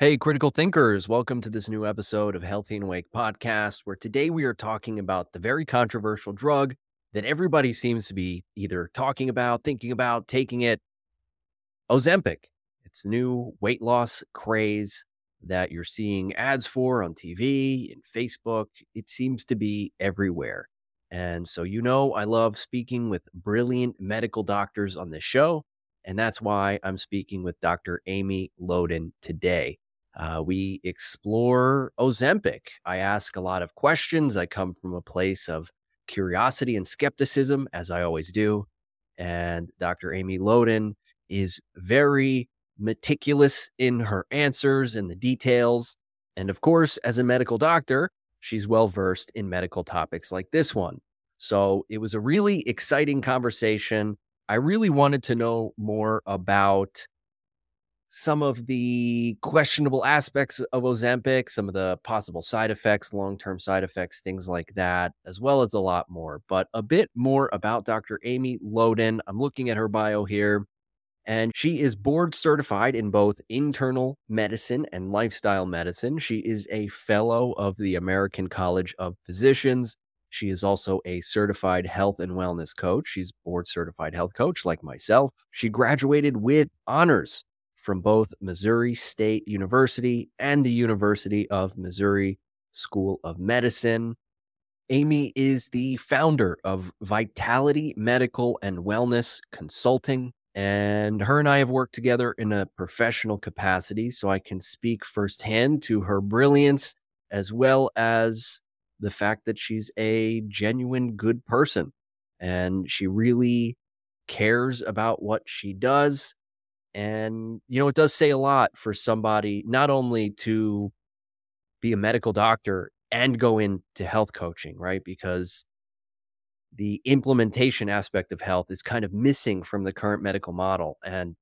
Hey, critical thinkers, welcome to this new episode of Healthy and Awake podcast, where today we are talking about the very controversial drug that everybody seems to be either talking about, thinking about, taking it Ozempic. It's new weight loss craze that you're seeing ads for on TV and Facebook. It seems to be everywhere. And so, you know, I love speaking with brilliant medical doctors on this show. And that's why I'm speaking with Dr. Amy Loden today. Uh, we explore Ozempic. I ask a lot of questions. I come from a place of curiosity and skepticism, as I always do. And Dr. Amy Loden is very meticulous in her answers and the details. And of course, as a medical doctor, she's well versed in medical topics like this one. So it was a really exciting conversation. I really wanted to know more about some of the questionable aspects of Ozempic, some of the possible side effects, long term side effects, things like that, as well as a lot more. But a bit more about Dr. Amy Loden. I'm looking at her bio here, and she is board certified in both internal medicine and lifestyle medicine. She is a fellow of the American College of Physicians. She is also a certified health and wellness coach. She's board certified health coach like myself. She graduated with honors from both Missouri State University and the University of Missouri School of Medicine. Amy is the founder of Vitality Medical and Wellness Consulting. And her and I have worked together in a professional capacity, so I can speak firsthand to her brilliance as well as the fact that she's a genuine good person. And she really cares about what she does and, you know, it does say a lot for somebody not only to be a medical doctor and go into health coaching, right? Because the implementation aspect of health is kind of missing from the current medical model. And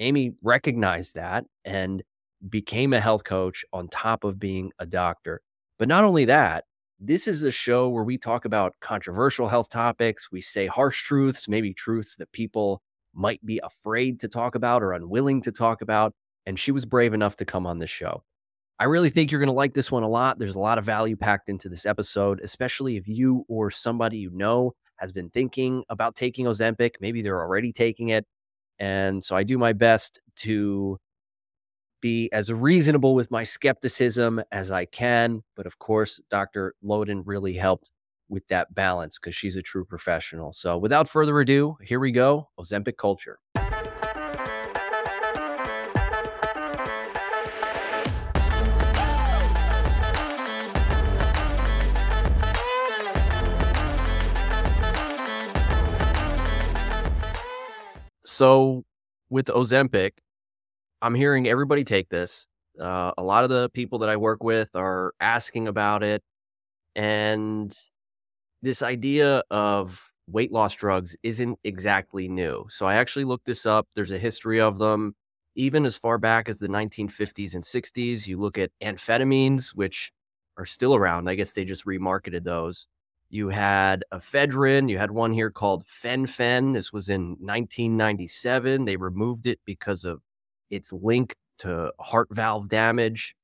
Amy recognized that and became a health coach on top of being a doctor. But not only that, this is a show where we talk about controversial health topics. We say harsh truths, maybe truths that people might be afraid to talk about or unwilling to talk about. And she was brave enough to come on this show. I really think you're going to like this one a lot. There's a lot of value packed into this episode, especially if you or somebody you know has been thinking about taking Ozempic. Maybe they're already taking it. And so I do my best to be as reasonable with my skepticism as I can. But of course, Dr. Loden really helped with that balance because she's a true professional. So without further ado, here we go Ozempic culture. So with Ozempic, I'm hearing everybody take this. Uh, a lot of the people that I work with are asking about it. And this idea of weight loss drugs isn't exactly new. So I actually looked this up. There's a history of them even as far back as the 1950s and 60s. You look at amphetamines, which are still around. I guess they just remarketed those. You had ephedrine. You had one here called fen-phen. This was in 1997. They removed it because of its link to heart valve damage.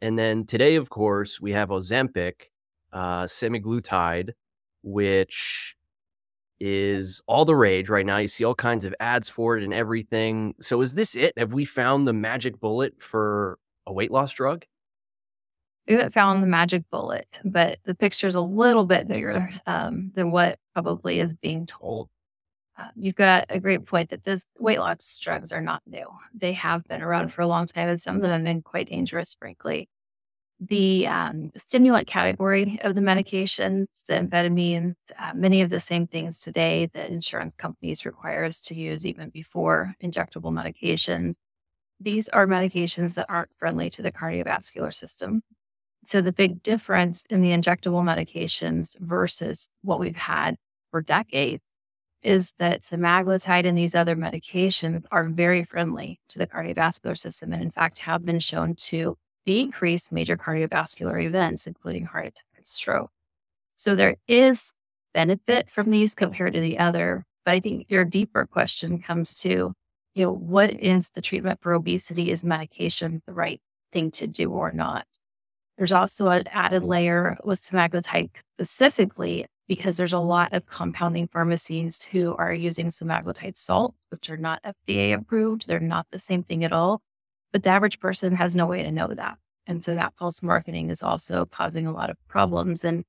And then today, of course, we have Ozempic, uh, semaglutide, which is all the rage right now. You see all kinds of ads for it and everything. So is this it? Have we found the magic bullet for a weight loss drug? We haven't found the magic bullet, but the picture is a little bit bigger um, than what probably is being told. Uh, you've got a great point that this weight loss drugs are not new. They have been around for a long time, and some of them have been quite dangerous, frankly the um, stimulant category of the medications, the amphetamines, uh, many of the same things today that insurance companies require us to use even before injectable medications. These are medications that aren't friendly to the cardiovascular system. So, the big difference in the injectable medications versus what we've had for decades is that semaglutide and these other medications are very friendly to the cardiovascular system and, in fact, have been shown to decrease major cardiovascular events, including heart attack and stroke. So there is benefit from these compared to the other. But I think your deeper question comes to, you know, what is the treatment for obesity? Is medication the right thing to do or not. There's also an added layer with semaglutide specifically because there's a lot of compounding pharmacies who are using semaglutide salts, which are not FDA approved. They're not the same thing at all. But the average person has no way to know that. And so that false marketing is also causing a lot of problems. And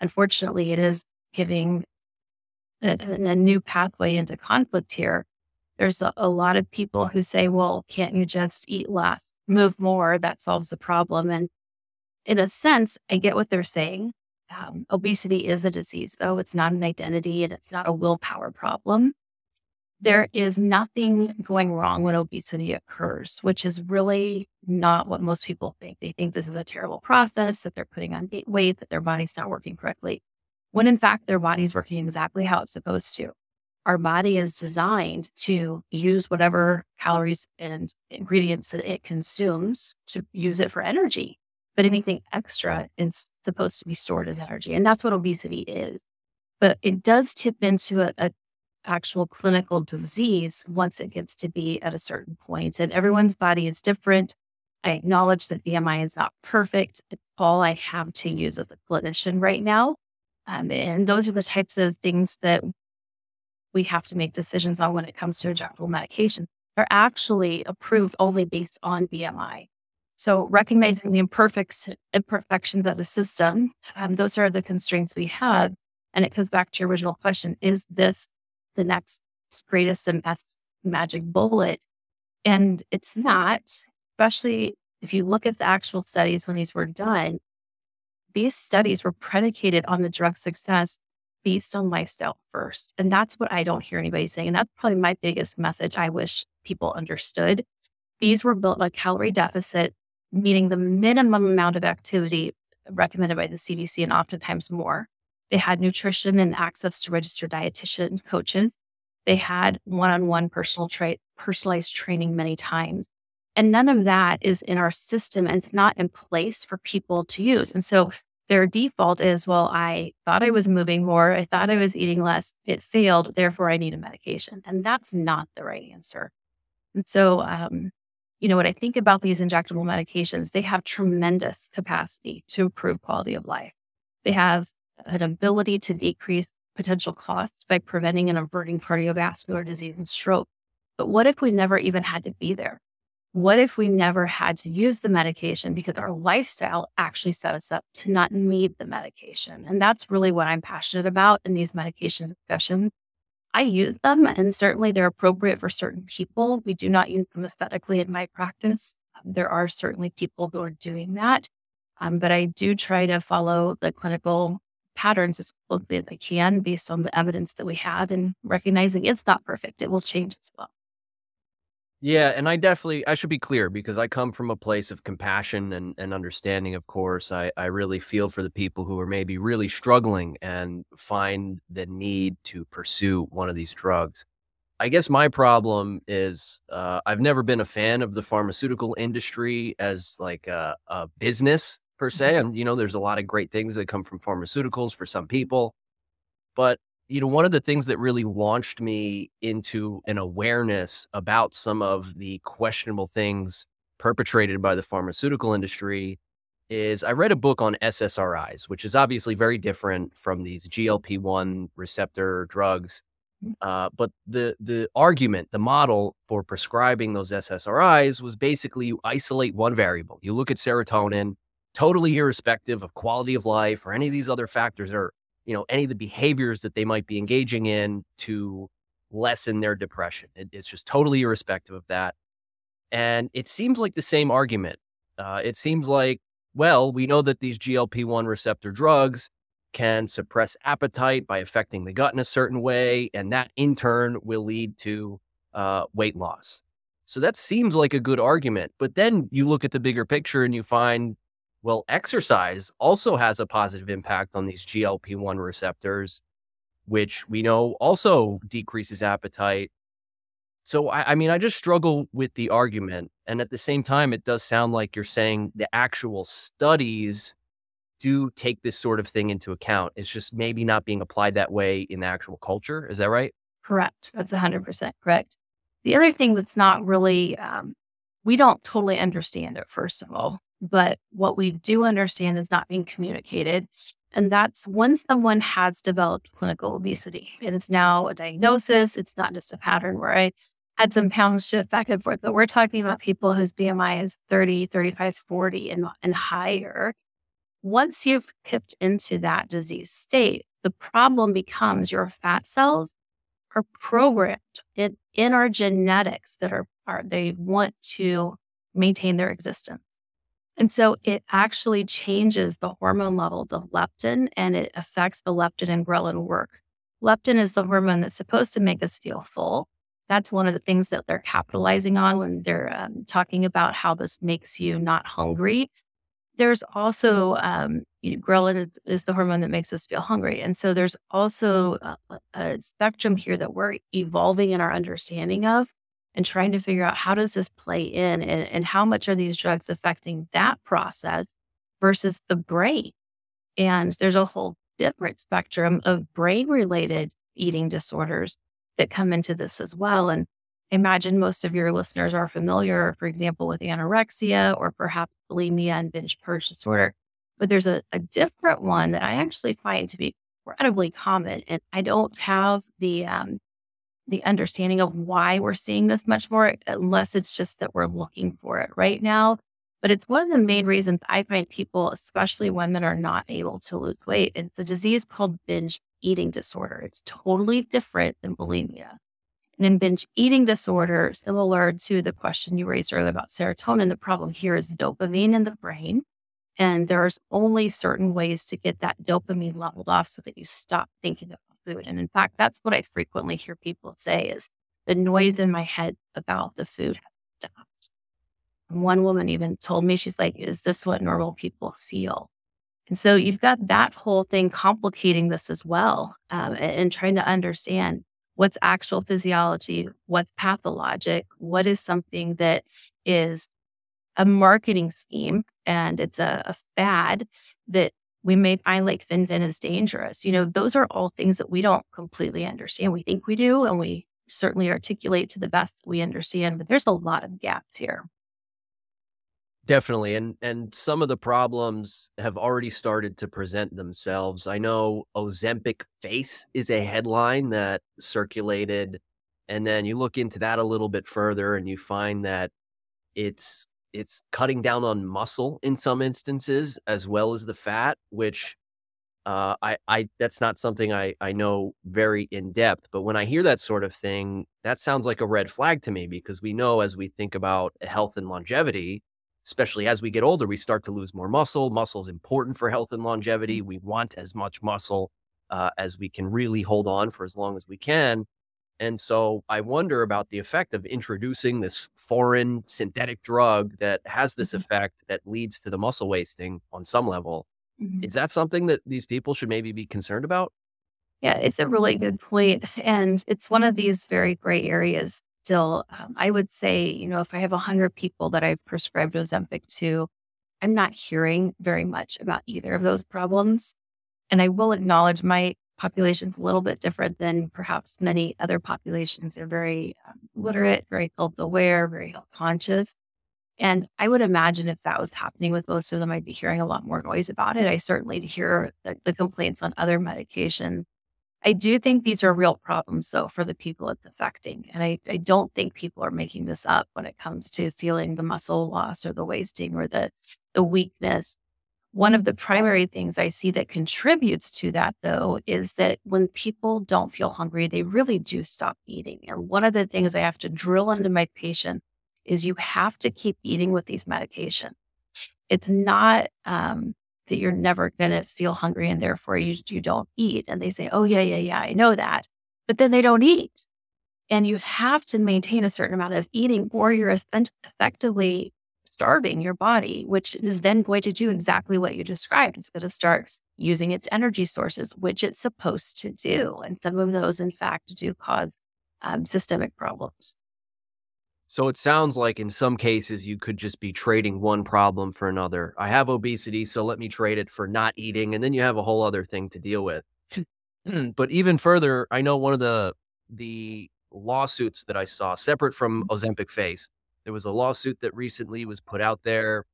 unfortunately, it is giving a, a new pathway into conflict here. There's a, a lot of people who say, well, can't you just eat less, move more? That solves the problem. And in a sense, I get what they're saying. Um, obesity is a disease, though. It's not an identity and it's not a willpower problem. There is nothing going wrong when obesity occurs, which is really not what most people think. They think this is a terrible process, that they're putting on weight, that their body's not working correctly, when in fact their body's working exactly how it's supposed to. Our body is designed to use whatever calories and ingredients that it consumes to use it for energy but anything extra is supposed to be stored as energy. And that's what obesity is. But it does tip into a, a actual clinical disease once it gets to be at a certain point. And everyone's body is different. I acknowledge that BMI is not perfect. It's all I have to use as a clinician right now. Um, and those are the types of things that we have to make decisions on when it comes to injectable medication. They're actually approved only based on BMI. So recognizing the imperfects, imperfections of the system, um, those are the constraints we have. And it comes back to your original question: Is this the next greatest and best magic bullet? And it's not, especially if you look at the actual studies when these were done. These studies were predicated on the drug success based on lifestyle first. And that's what I don't hear anybody saying. And that's probably my biggest message I wish people understood. These were built on a calorie deficit meaning the minimum amount of activity recommended by the CDC and oftentimes more. They had nutrition and access to registered dietitian coaches. They had one-on-one personal tra- personalized training many times. And none of that is in our system and it's not in place for people to use. And so their default is, well, I thought I was moving more. I thought I was eating less. It failed. Therefore, I need a medication. And that's not the right answer. And so um, you know, when I think about these injectable medications, they have tremendous capacity to improve quality of life. They have an ability to decrease potential costs by preventing and averting cardiovascular disease and stroke. But what if we never even had to be there? What if we never had to use the medication because our lifestyle actually set us up to not need the medication? And that's really what I'm passionate about in these medication discussions I use them and certainly they're appropriate for certain people. We do not use them aesthetically in my practice. Um, there are certainly people who are doing that. Um, but I do try to follow the clinical patterns as closely as I can based on the evidence that we have and recognizing it's not perfect. It will change as well. Yeah, and I definitely I should be clear because I come from a place of compassion and, and understanding, of course. I, I really feel for the people who are maybe really struggling and find the need to pursue one of these drugs. I guess my problem is uh, I've never been a fan of the pharmaceutical industry as like a, a business per se. And you know, there's a lot of great things that come from pharmaceuticals for some people, but you know, one of the things that really launched me into an awareness about some of the questionable things perpetrated by the pharmaceutical industry is I read a book on SSRIs, which is obviously very different from these GLP 1 receptor drugs. Mm. Uh, but the the argument, the model for prescribing those SSRIs was basically you isolate one variable. You look at serotonin, totally irrespective of quality of life or any of these other factors or you know any of the behaviors that they might be engaging in to lessen their depression. It, it's just totally irrespective of that. And it seems like the same argument. Uh, it seems like well we know that these glp-1 receptor drugs can suppress appetite by affecting the gut in a certain way and that in turn will lead to uh, weight loss. So that seems like a good argument but then you look at the bigger picture and you find well, exercise also has a positive impact on these GLP 1 receptors, which we know also decreases appetite. So, I, I, mean, I just struggle with the argument. And at the same time, it does sound like you're saying the actual studies do take this sort of thing into account. It's just maybe not being applied that way in the actual culture. Is that right? Correct. That's 100% correct. The other thing that's not really um, we don't totally understand it, first of all. But what we do understand is not being communicated. And that's when someone has developed clinical obesity and it's now a diagnosis. It's not just a pattern where I had some pounds shift back and forth, but we're talking about people whose BMI is 30, 35, 40 and, and higher. Once you've tipped into that disease state, the problem becomes your fat cells are programmed in, in our genetics that are, are they want to maintain their existence. And so it actually changes the hormone levels of leptin and it affects the leptin and ghrelin work. Leptin is the hormone that's supposed to make us feel full. That's one of the things that they're capitalizing on when they're um, talking about how this makes you not hungry. There's also um, ghrelin is, is, the hormone that makes us feel hungry, and so there's also a, a spectrum here that we're evolving in our understanding of and trying to figure out how does this play in and, and how much are these drugs affecting that process versus the brain. And there's a whole different spectrum of brain related eating disorders that come into this as well. And imagine most of your listeners are familiar, for example, with anorexia or perhaps bulimia and binge purge disorder. But there's a, a different one that I actually find to be incredibly common. And I don't have the um, the understanding of why we're seeing this much more, uh, unless it's just that we're looking for it right now. But it's one of the main reasons I find people, especially women, are not able to lose weight. It's a disease called binge eating disorder. It's totally different than bulimia. And in binge eating disorder, similar to the question you raised earlier about serotonin, the problem here is dopamine in the brain. And there's only certain ways to get that dopamine leveled off so that you stop thinking about food. And in fact, that's what I frequently hear people say is the noise in my head about the food has stopped. one woman even told me, she's like, is this what normal people feel? And so you've got that whole thing complicating this as well um, and, and trying to understand what's actual physiology, what's pathologic, what is something that is a marketing scheme and it's a, a fad that we may find like Fen-Phen is dangerous. You know, those are all things that we don't completely understand. We think we do, and we certainly articulate to the best we understand, but there's a lot of gaps here. Definitely. And and some of the problems have already started to present themselves. I know Ozempic face is a headline that circulated. And then you look into that a little bit further and you find that it's it's cutting down on muscle in some instances as well as the fat, which uh, I, I that's not something I, I know very in depth. But when I hear that sort of thing, that sounds like a red flag to me because we know as we think about health and longevity, especially as we get older, we start to lose more muscle. Muscle is important for health and longevity. We want as much muscle uh, as we can really hold on for as long as we can. And so I wonder about the effect of introducing this foreign synthetic drug that has this mm-hmm. effect that leads to the muscle wasting on some level. Mm-hmm. Is that something that these people should maybe be concerned about? Yeah, it's a really good point. And it's one of these very gray areas still. Um, I would say, you know, if I have 100 people that I've prescribed Ozempic to, I'm not hearing very much about either of those problems. And I will acknowledge my population's a little bit different than perhaps many other populations. They're very um, literate, very health aware, very health conscious. And I would imagine if that was happening with most of them, I'd be hearing a lot more noise about it. I certainly hear the, the complaints on other medication. I do think these are real problems, though, for the people it's affecting. And I, I don't think people are making this up when it comes to feeling the muscle loss or the wasting or the, the weakness one of the primary things I see that contributes to that, though, is that when people don't feel hungry, they really do stop eating. And one of the things I have to drill into my patient is you have to keep eating with these medications. It's not um, that you're never going to feel hungry and therefore you, you don't eat. And they say, oh, yeah, yeah, yeah, I know that. But then they don't eat. And you have to maintain a certain amount of eating or you're effectively starving your body, which is then going to do exactly what you described. It's going to start using its energy sources, which it's supposed to do. And some of those, in fact, do cause um, systemic problems. So it sounds like in some cases you could just be trading one problem for another. I have obesity, so let me trade it for not eating. And then you have a whole other thing to deal with. but even further, I know one of the the lawsuits that I saw, separate from Ozempic face, there was a lawsuit that recently was put out there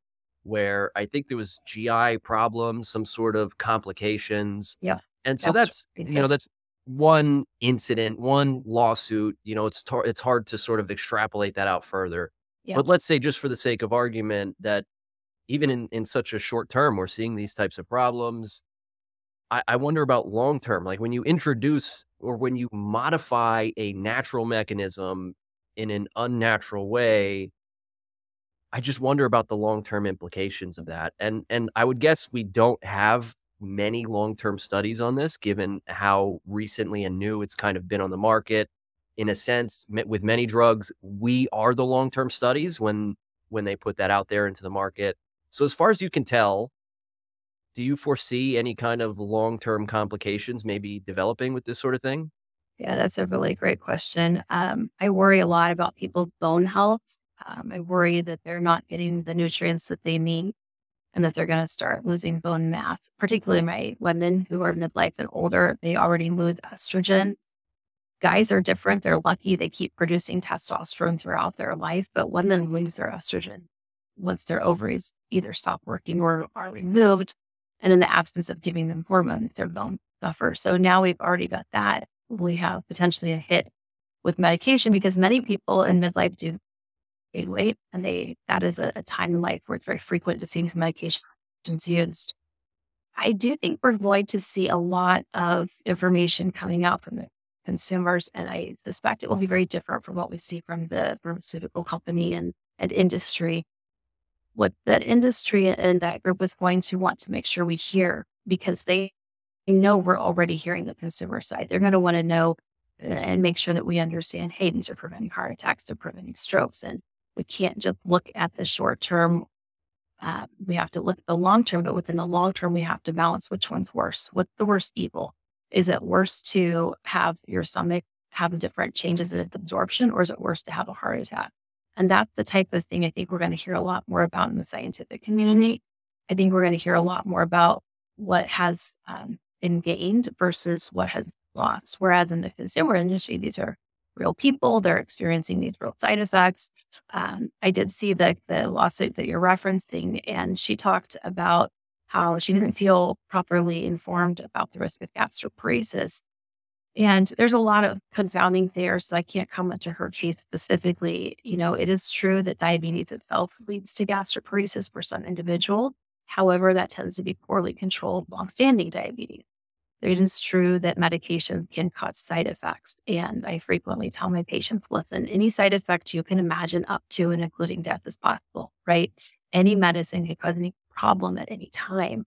where I think there was GI problems, some sort of complications. Yeah. And so that's, you know, that's one incident, one lawsuit, you know, it's tar- it's hard to sort of extrapolate that out further. Yeah. But let's say just for the sake of argument that even in, in such a short term, we're seeing these types of problems. I, I wonder about long term, like when you introduce or when you modify a natural mechanism in an unnatural way, I just wonder about the long term implications of that. And and I would guess we don't have many long term studies on this, given how recently and new it's kind of been on the market. In a sense, with many drugs, we are the long term studies when when they put that out there into the market. So as far as you can tell, do you foresee any kind of long term complications maybe developing with this sort of thing? Yeah, that's a really great question. Um, I worry a lot about people's bone health. Um, I worry that they're not getting the nutrients that they need and that they're going to start losing bone mass, particularly my women who are midlife and older. They already lose estrogen. Guys are different. They're lucky they keep producing testosterone throughout their life, but women lose their estrogen once their ovaries either stop working or are removed. And in the absence of giving them hormones, their bone suffer. So now we've already got that. We have potentially a hit with medication because many people in midlife do gain weight, and they that is a, a time in life where it's very frequent to see these medications used. I do think we're going to see a lot of information coming out from the consumers, and I suspect it will be very different from what we see from the pharmaceutical company and, and industry. What that industry and that group is going to want to make sure we hear because they know we're already hearing the consumer side. They're going to want to know uh, and make sure that we understand hey, these are preventing heart attacks, they're preventing strokes. And we can't just look at the short term. Uh, we have to look at the long term, but within the long term, we have to balance which one's worse. What's the worst evil? Is it worse to have your stomach have different changes in its absorption, or is it worse to have a heart attack? And that's the type of thing I think we're going to hear a lot more about in the scientific community. I think we're going to hear a lot more about what has um, been gained versus what has lost. Whereas in the consumer industry, these are real people. They're experiencing these real side effects. Um, I did see the, the lawsuit that you're referencing, and she talked about how she didn't feel properly informed about the risk of gastroparesis. And there's a lot of confounding there, so I can't comment to her case specifically. You know, it is true that diabetes itself leads to gastroparesis for some individuals. However, that tends to be poorly controlled longstanding diabetes. It is true that medication can cause side effects. And I frequently tell my patients listen, any side effect you can imagine up to and including death is possible, right? Any medicine can cause any problem at any time.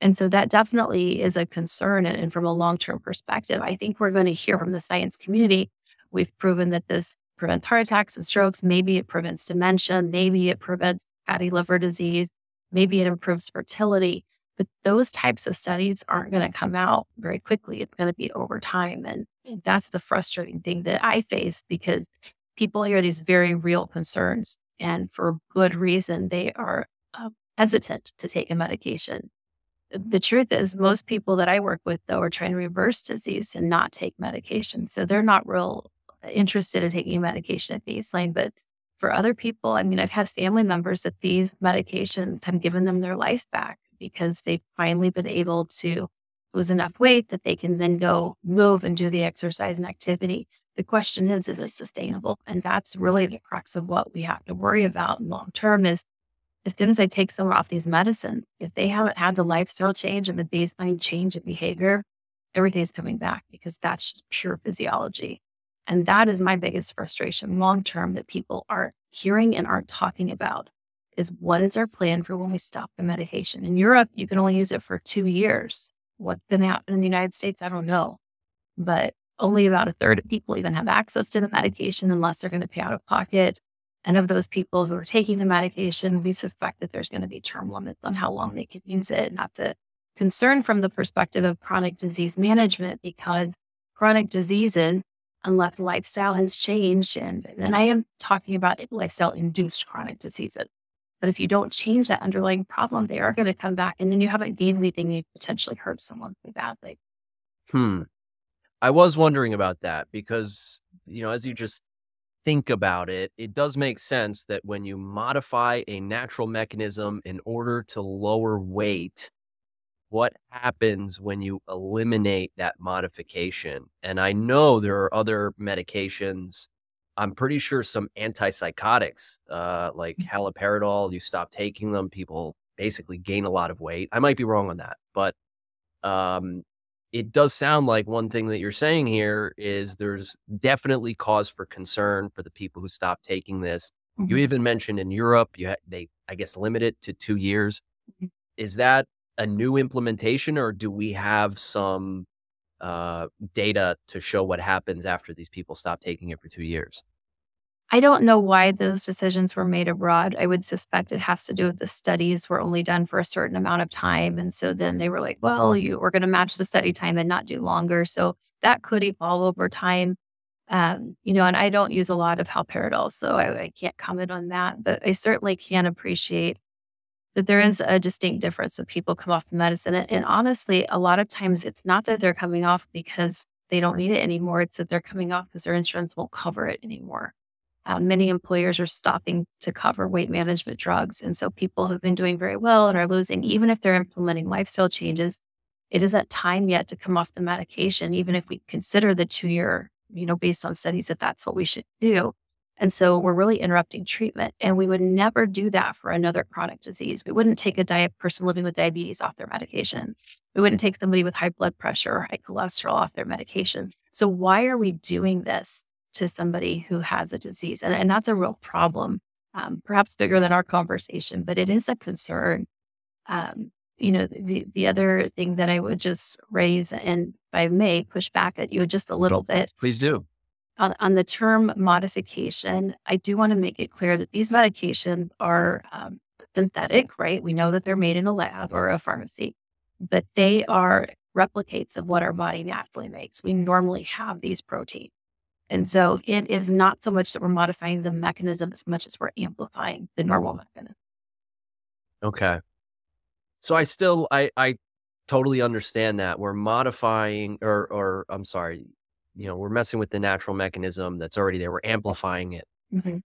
And so that definitely is a concern. And, from a long term perspective, I think we're going to hear from the science community. We've proven that this prevents heart attacks and strokes. Maybe it prevents dementia. Maybe it prevents fatty liver disease. Maybe it improves fertility. But those types of studies aren't going to come out very quickly. It's going to be over time. And that's the frustrating thing that I face because people hear these very real concerns. And for good reason, they are uh, hesitant to take a medication. The truth is, most people that I work with, though, are trying to reverse disease and not take medication. So they're not real interested in taking a medication at baseline. But for other people, I mean, I've had family members that these medications have given them their life back because they've finally been able to lose enough weight that they can then go move and do the exercise and activity. The question is, is it sustainable? And that's really the crux of what we have to worry about long term is as soon as I take someone off these medicines, if they haven't had the lifestyle change and the baseline change in behavior, everything's coming back because that's just pure physiology. And that is my biggest frustration long term that people aren't hearing and aren't talking about is what is our plan for when we stop the medication? In Europe, you can only use it for two years. What's to happen in the United States? I don't know. But only about a third of people even have access to the medication unless they're going to pay out of pocket. And of those people who are taking the medication, we suspect that there's going to be term limits on how long they can use it. Not to concern from the perspective of chronic disease management, because chronic diseases, unless lifestyle has changed, and, and I am talking about lifestyle induced chronic diseases. But if you don't change that underlying problem, they are going to come back. And then you haven't gained anything. You potentially hurt someone badly. Hmm. I was wondering about that because, you know, as you just think about it, it does make sense that when you modify a natural mechanism in order to lower weight, what happens when you eliminate that modification? And I know there are other medications. I'm pretty sure some antipsychotics, uh, like Mm. haloperidol, you stop taking them, people basically gain a lot of weight. I might be wrong on that, but um, it does sound like one thing that you're saying here is there's definitely cause for concern for the people who stop taking this. You Mhm. even mentioned in Europe, you ha- they I guess limit it to two years. Mhm. Is that a new implementation, or do we have some uh, data to show what happens after these people stop taking it for two years? I don't know why those decisions were made abroad. I would suspect it has to do with the studies were only done for a certain amount of time. And so then they were like, well, you we're going to match the study time and not do longer. So that could evolve over time. Um, you know, and I don't use a lot of haloperidol, so I, I can't comment on that. But I certainly can appreciate that there is a distinct difference when people come off the medicine. And, and honestly, a lot of times it's not that they're coming off because they don't need it anymore. It's that they're coming off because their insurance won't cover it anymore. Uh, many employers are stopping to cover weight management drugs. And so people who've been doing very well and are losing, even if they're implementing lifestyle changes, it isn't time yet to come off the medication, even if we consider the two year, you know, based on studies that that's what we should do. And so we're really interrupting treatment. And we would never do that for another chronic disease. We wouldn't take a diet person living with diabetes off their medication. We wouldn't take somebody with high blood pressure or high cholesterol off their medication. So why are we doing this to somebody who has a disease? And, and that's a real problem, um, perhaps bigger than our conversation, but it is a concern. Um, you know, the, the other thing that I would just raise, and I may push back at you just a little bit, Please do. On, on the term modification, I do want to make it clear that these medications are um, synthetic, right? We know that they're made in a lab or a pharmacy, but they are replicates of what our body naturally makes. We normally have these proteins. And so it is not so much that we're modifying the mechanism as much as we're amplifying the normal mechanism. Okay. So I still I I totally understand that we're modifying or or I'm sorry, you know, we're messing with the natural mechanism that's already there. We're amplifying it. Mhm.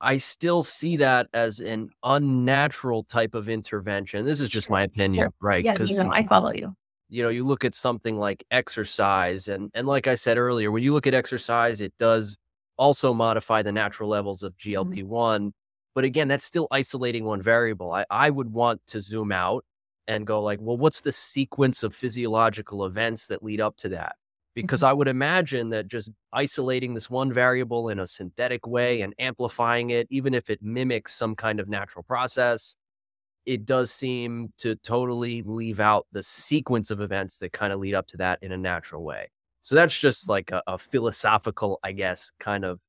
I still see that as an unnatural type of intervention. This is just my opinion, right? Yeah, Because you know, I follow you. you know, you look at something like exercise and and like I said earlier, when you look at exercise, it does also modify the natural levels of GLP-1. But again, that's still isolating one variable. I, I would want to zoom out and go like, well, what's the sequence of physiological events that lead up to that? Because I would imagine that just isolating this one variable in a synthetic way and amplifying it, even if it mimics some kind of natural process, it does seem to totally leave out the sequence of events that kind of lead up to that in a natural way. So that's just like a, a philosophical, I guess, kind of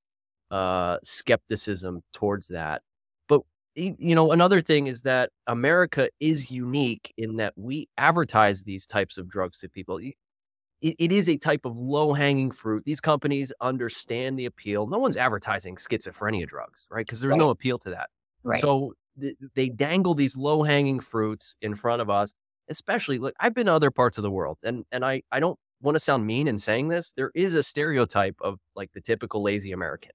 uh, skepticism towards that. But you know, another thing is that America is unique in that we advertise these types of drugs to people. It, it is a type of low hanging fruit. These companies understand the appeal. No one's advertising schizophrenia drugs, right? Because there's Right. no appeal to that. Right. So th- they dangle these low hanging fruits in front of us. Especially, look, I've been to other parts of the world, and and I I don't want to sound mean in saying this. There is a stereotype of like the typical lazy American,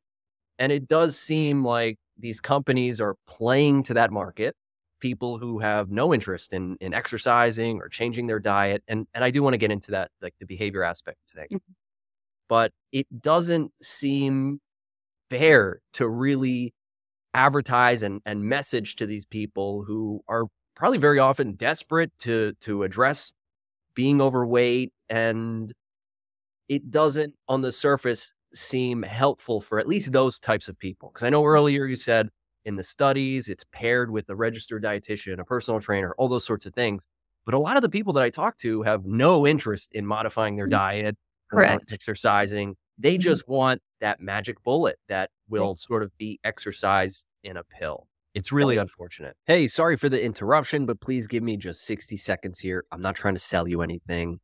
and it does seem like these companies are playing to that market. People who have no interest in in exercising or changing their diet, and and I do want to get into that, like the behavior aspect today. Mhm. But it doesn't seem fair to really advertise and, and message to these people who are probably very often desperate to to address being overweight and it doesn't on the surface seem helpful for at least those types of people because i know earlier you said in the studies it's paired with a registered dietitian a personal trainer all those sorts of things but a lot of the people that i talk to have no interest in modifying their Mm. diet or Correct. exercising they Mhm. just want that magic bullet that will sort of be exercised in a pill. It's really unfortunate. Hey, sorry for the interruption, but please give me just 60 seconds here. I'm not trying to sell you anything.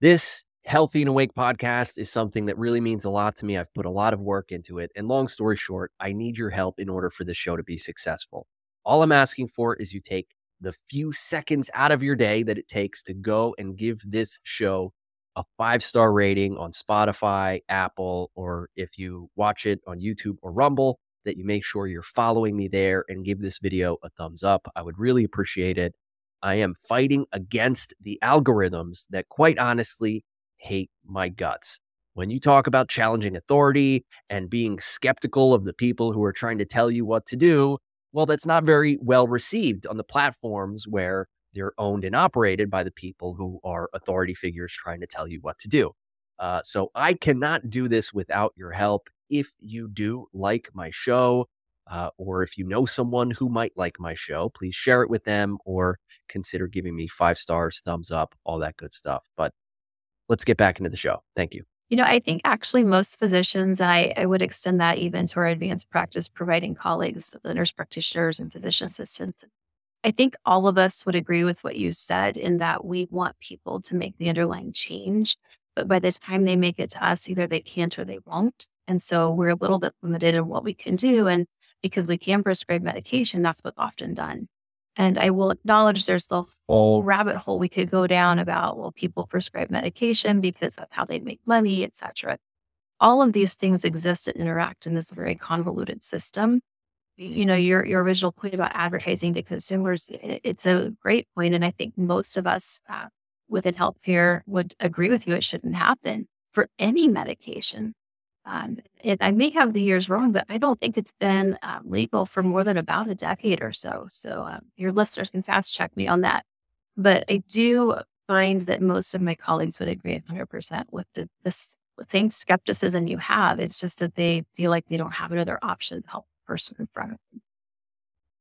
This Healthy and Awake podcast is something that really means a lot to me. I've put a lot of work into it. And long story short, I need your help in order for this show to be successful. All I'm asking for is you take the few seconds out of your day that it takes to go and give this show a five star rating on Spotify, Apple, or if you watch it on YouTube or Rumble, that you make sure you're following me there and give this video a thumbs up. I would really appreciate it. I am fighting against the algorithms that, quite honestly, hate my guts. When you talk about challenging authority and being skeptical of the people who are trying to tell you what to do, well, that's not very well received on the platforms where they're owned and operated by the people who are authority figures trying to tell you what to do. Uh, so I cannot do this without your help. If you do like my show, uh, or if you know someone who might like my show, please share it with them or consider giving me five stars, thumbs up, all that good stuff. But let's get back into the show. Thank you. You know, I think actually most physicians, and I, I would extend that even to our advanced practice providing colleagues, the nurse practitioners and physician assistants, I think all of us would agree with what you said in that we want people to make the underlying change. But by the time they make it to us, either they can't or they won't. And so we're a little bit limited in what we can do. And because we can prescribe medication, that's what's often done. And I will acknowledge there's the whole rabbit hole we could go down about, well, people prescribe medication because that's how they make money, et cetera. All of these things exist and interact in this very convoluted system you know your your original point about advertising to consumers it's a great point and i think most of us uh, within healthcare would agree with you it shouldn't happen for any medication um, it, i may have the years wrong but i don't think it's been uh, legal for more than about a decade or so so um, your listeners can fast check me on that but i do find that most of my colleagues would agree 100% with the, this same skepticism you have it's just that they feel like they don't have another option to help the person in front of them.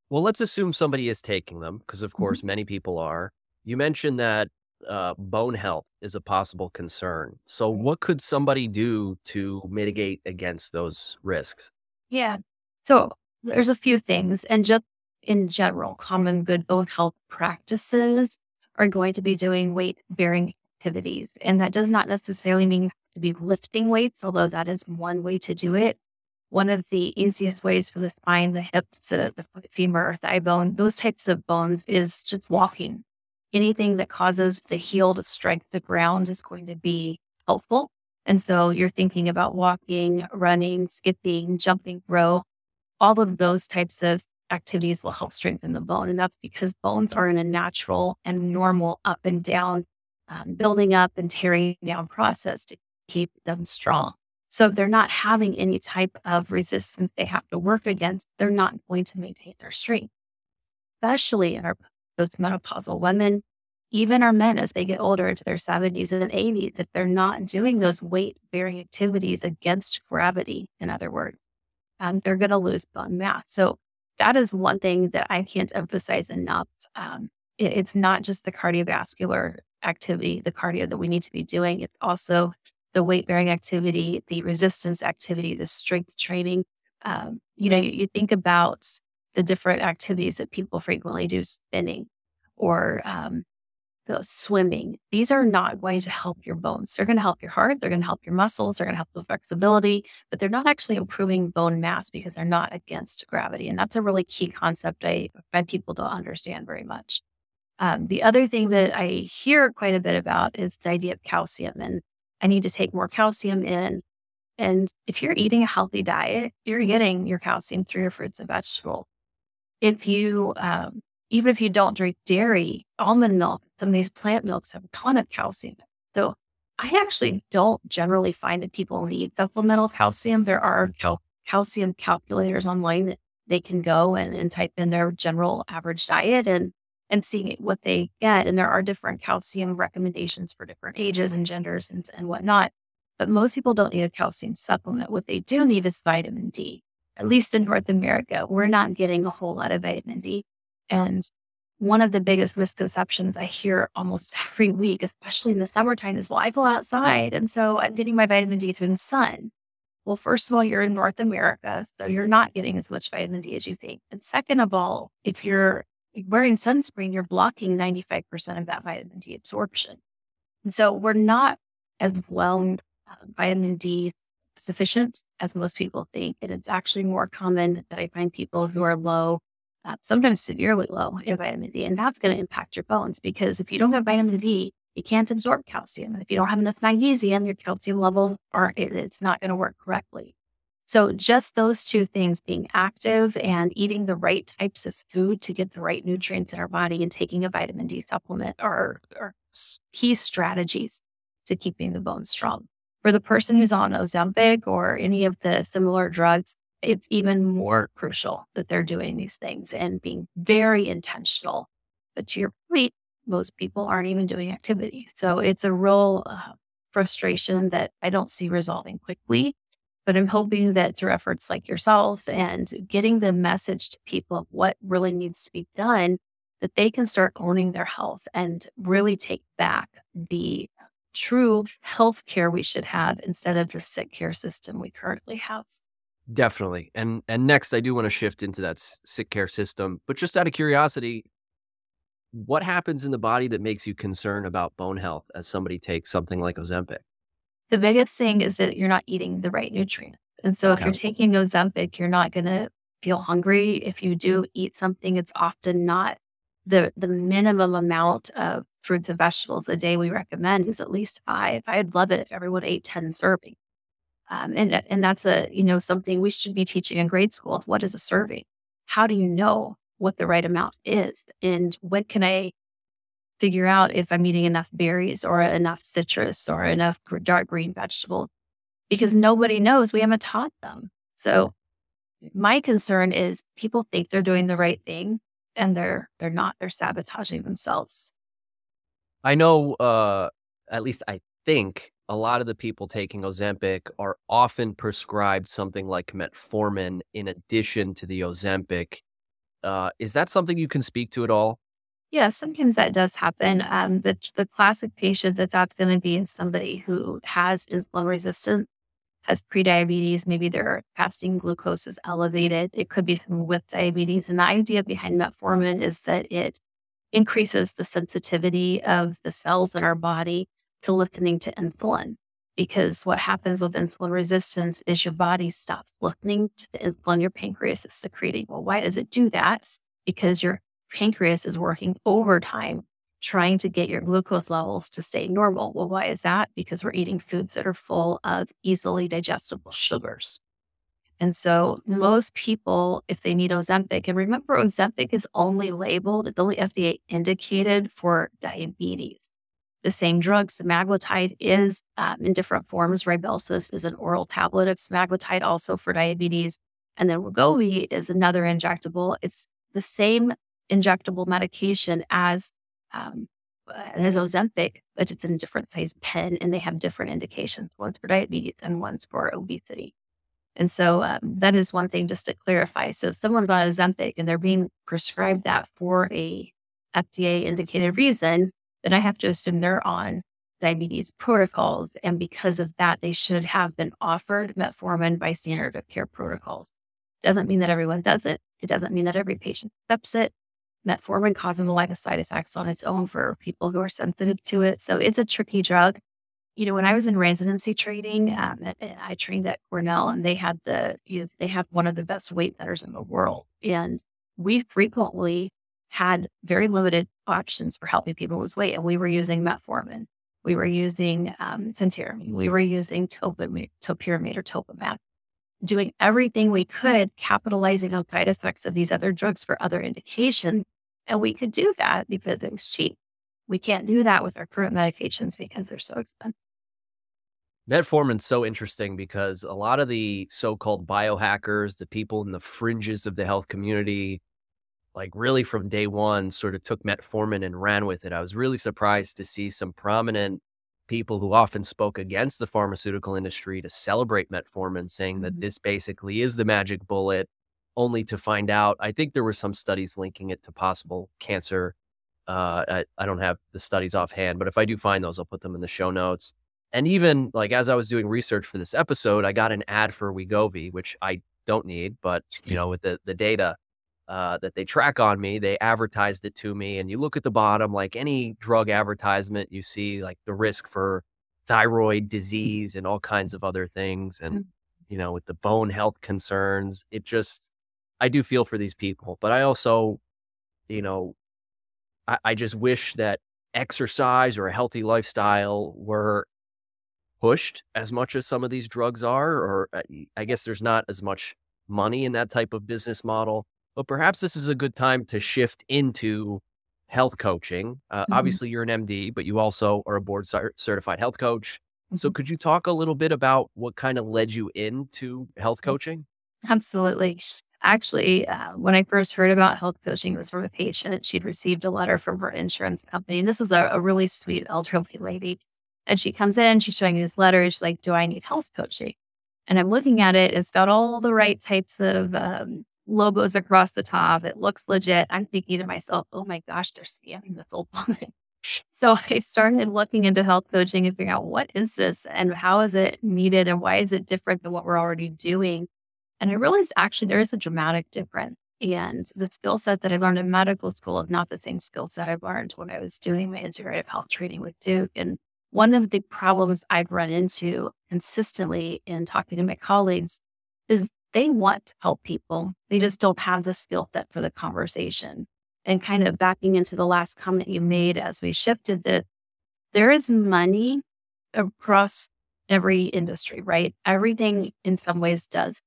Well, let's assume somebody is taking them because, of mm-hmm. course, mm-hmm. many people are. You mentioned that uh, bone health is a possible concern. So, what could somebody do to mitigate against those risks? Yeah. So, there's a few things. And just in general, common good bone health practices are going to be doing weight bearing activities. And that does not necessarily mean to be lifting weights, although that is one way to do it one of the easiest ways for the spine, the hips, the, the femur, or thigh bone, those types of bones is just walking. Anything that causes the heel to strike the ground is going to be helpful. And so you're thinking about walking, running, skipping, jumping rope. All of those types of activities will help strengthen the bone. And that's because bones are in a natural and normal up and down, um, building up and tearing down process to keep them strong. So if they're not having any type of resistance they have to work against, they're not going to maintain their strength, especially in our postmenopausal women, even our men as they get older into their 70s and 80s, if they're not doing those weight bearing activities against gravity, in other words, um, they're going to lose bone mass. So that is one thing that I can't emphasize enough. Um, it, it's not just the cardiovascular activity, the cardio that we need to be doing. It's also the weight bearing activity, the resistance activity, the strength training. Um, you know, you, you, think about the different activities that people frequently do, spinning or um, the swimming. These are not going to help your bones. They're going to help your heart. They're going to help your muscles. They're going to help the flexibility, but they're not actually improving bone mass because they're not against gravity. And that's a really key concept I find people don't understand very much. Um, the other thing that I hear quite a bit about is the idea of calcium. And I need to take more calcium in. And if you're eating a healthy diet, you're getting your calcium through your fruits and vegetables. If you, um, even if you don't drink dairy, almond milk, some of these plant milks have a ton of calcium. So I actually don't generally find that people need supplemental calcium. There are cal- calcium calculators online that they can go and, and type in their general average diet and and seeing what they get. And there are different calcium recommendations for different ages and genders and, and whatnot. But most people don't need a calcium supplement. What they do need is vitamin D. At least in North America, we're not getting a whole lot of vitamin D. And one of the biggest misconceptions I hear almost every week, especially in the summertime, is well, I go outside. And so I'm getting my vitamin D through the sun. Well, first of all, you're in North America, so you're not getting as much vitamin D as you think. And second of all, if you're wearing sunscreen, you're blocking 95% of that vitamin D absorption. And so we're not as well uh, vitamin D sufficient as most people think. And it's actually more common that I find people who are low, uh, sometimes severely low in vitamin D. And that's going to impact your bones because if you don't have vitamin D, you can't absorb calcium. And if you don't have enough magnesium, your calcium levels are, it, it's not going to work correctly. So, just those two things being active and eating the right types of food to get the right nutrients in our body and taking a vitamin D supplement are, are key strategies to keeping the bones strong. For the person who's on Ozempic or any of the similar drugs, it's even more crucial that they're doing these things and being very intentional. But to your point, most people aren't even doing activity. So it's a real uh, frustration that I don't see resolving quickly. But I'm hoping that through efforts like yourself and getting the message to people of what really needs to be done, that they can start owning their health and really take back the true health care we should have instead of the sick care system we currently have. Definitely. And and next I do want to shift into that sick care system, but just out of curiosity, what happens in the body that makes you concerned about bone health as somebody takes something like Ozempic? The biggest thing is that you're not eating the right nutrient. And so if you're taking Ozempic, you're not going to feel hungry. If you do eat something, it's often not the the minimum amount of fruits and vegetables a day we recommend is at least five. I'd love it if everyone ate 10 servings. Um, and, and that's a, you know, something we should be teaching in grade school. What is a serving? How do you know what the right amount is. And when can I figure out if I'm eating enough berries or enough citrus or enough dark green vegetables? Because nobody knows. We haven't taught them. So my concern is people think they're doing the right thing and they're they're not. They're sabotaging themselves. I know uh at least I think a lot of the people taking Ozempic are often prescribed something like metformin in addition to the Ozempic uh, is that something you can speak to at all? Yeah, sometimes that does happen. Um, the the classic patient that that's going to be is somebody who has insulin resistance, has prediabetes. Maybe their fasting glucose is elevated. It could be with diabetes. And the idea behind metformin is that it increases the sensitivity of the cells in our body to listening to insulin because what happens with insulin resistance is your body stops listening to the insulin your pancreas is secreting. Well, why does it do that? Because your pancreas is working overtime trying to get your glucose levels to stay normal. Well, why is that? Because we're eating foods that are full of easily digestible sugars. And so most people, if they need Ozempic, and remember, Ozempic is only labeled, it's only FDA indicated for diabetes the same drugs. Semaglutide is um, in different forms. Rybelsus is an oral tablet of semaglutide also for diabetes. And then Wegovy is another injectable. It's the same injectable medication as um, as Ozempic, but it's in a different size pen and they have different indications. One's for diabetes and one's for obesity. And so um, that is one thing just to clarify. So if someone's on Ozempic and they're being prescribed that for a FDA indicated reason, then I have to assume they're on diabetes protocols. And because of that, they should have been offered metformin by standard of care protocols. Doesn't mean that everyone does it. It doesn't mean that every patient accepts it. Metformin causes a lot of side effects on its own for people who are sensitive to it. So it's a tricky drug. You know, when I was in residency training, um, I trained at Cornell, and they had the you know, they have one of the best weight centers in the world, and we frequently had very limited options for helping people lose weight. And we were using metformin. We were using um, phentermine. We were using topiramate, topiramate or Topamax, doing everything we could, capitalizing on side effects of these other drugs for other indications. And we could do that because it was cheap. We can't do that with our current medications because they're so expensive. Metformin's so interesting because a lot of the so-called biohackers, the people in the fringes of the health community, like really from day one sort of took metformin and ran with it. I was really surprised to see some prominent people who often spoke against the pharmaceutical industry to celebrate metformin, saying that mm-hmm. this basically is the magic bullet, only to find out. I think there were some studies linking it to possible cancer. Uh, I, I don't have the studies offhand, but if I do find those, I'll put them in the show notes. And even like as I was doing research for this episode, I got an ad for Wegovy, which I don't need, but you know, with the the data, uh, that they track on me. They advertised it to me. And you look at the bottom, like any drug advertisement, you see like the risk for thyroid mm. disease and all kinds of other things. And, mm. you know, with the bone health concerns, it just, I do feel for these people. But I also, you know, I, I just wish that exercise or a healthy lifestyle were pushed as much as some of these drugs are, or uh, I guess there's not as much money in that type of business model. But perhaps this is a good time to shift into health coaching. Uh, mm-hmm. Obviously, you're an MD, but you also are a board certified health coach. Mm-hmm. So, could you talk a little bit about what kind of led you into health coaching? Absolutely. Actually, uh, when I first heard about health coaching, it was from a patient. She'd received a letter from her insurance company. And this was a, a really sweet elderly lady. And she comes in, she's showing me this letter. She's like, Do I need health coaching? And I'm looking at it. It's got all the right types of um, logos across the top. It looks legit. I'm thinking to myself, Oh my gosh, they're scamming this old woman. So I started looking into health coaching and figuring out what is this and how is it needed and why is it different than what we're already doing? And I realized actually there is a dramatic difference. And the skill set that I learned in medical school is not the same skill set I learned when I was doing my integrative health training with Duke. And one of the problems I've run into consistently in talking to my colleagues is they want to help people. They just don't have the skill set for the conversation. And kind of backing into the last comment you made as we shifted that there is money across every industry, right? Everything in some ways does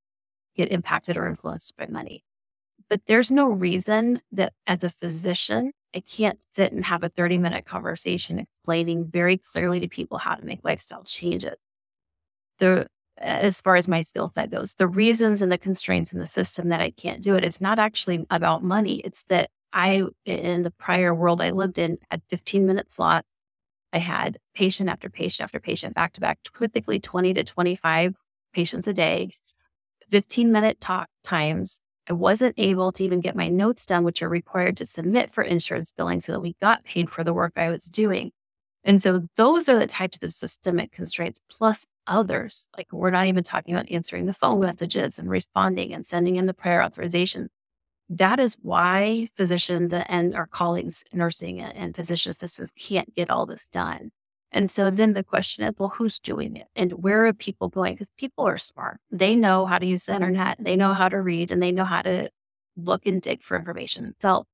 get impacted or influenced by money. But there's no reason that as a physician, I can't sit and have a 30 minute conversation explaining very clearly to people how to make lifestyle changes. The, as far as my skill set goes, the reasons and the constraints in the system that I can't do it, it's not actually about money. It's that I, in the prior world I lived in, had 15 minute slots. I had patient after patient after patient back to back, typically 20 to 25 patients a day. 15 minute talk times. I wasn't able to even get my notes done, which are required to submit for insurance billing so that we got paid for the work I was doing. And so those are the types of the systemic constraints, plus others. Like we're not even talking about answering the phone messages and responding and sending in the prior authorization. That is why physicians and our colleagues, nursing and physician assistants can't get all this done. And so then the question is, well, who's doing it and where are people going? Because people are smart. They know how to use the internet, they know how to read, and they know how to look and dig for information So,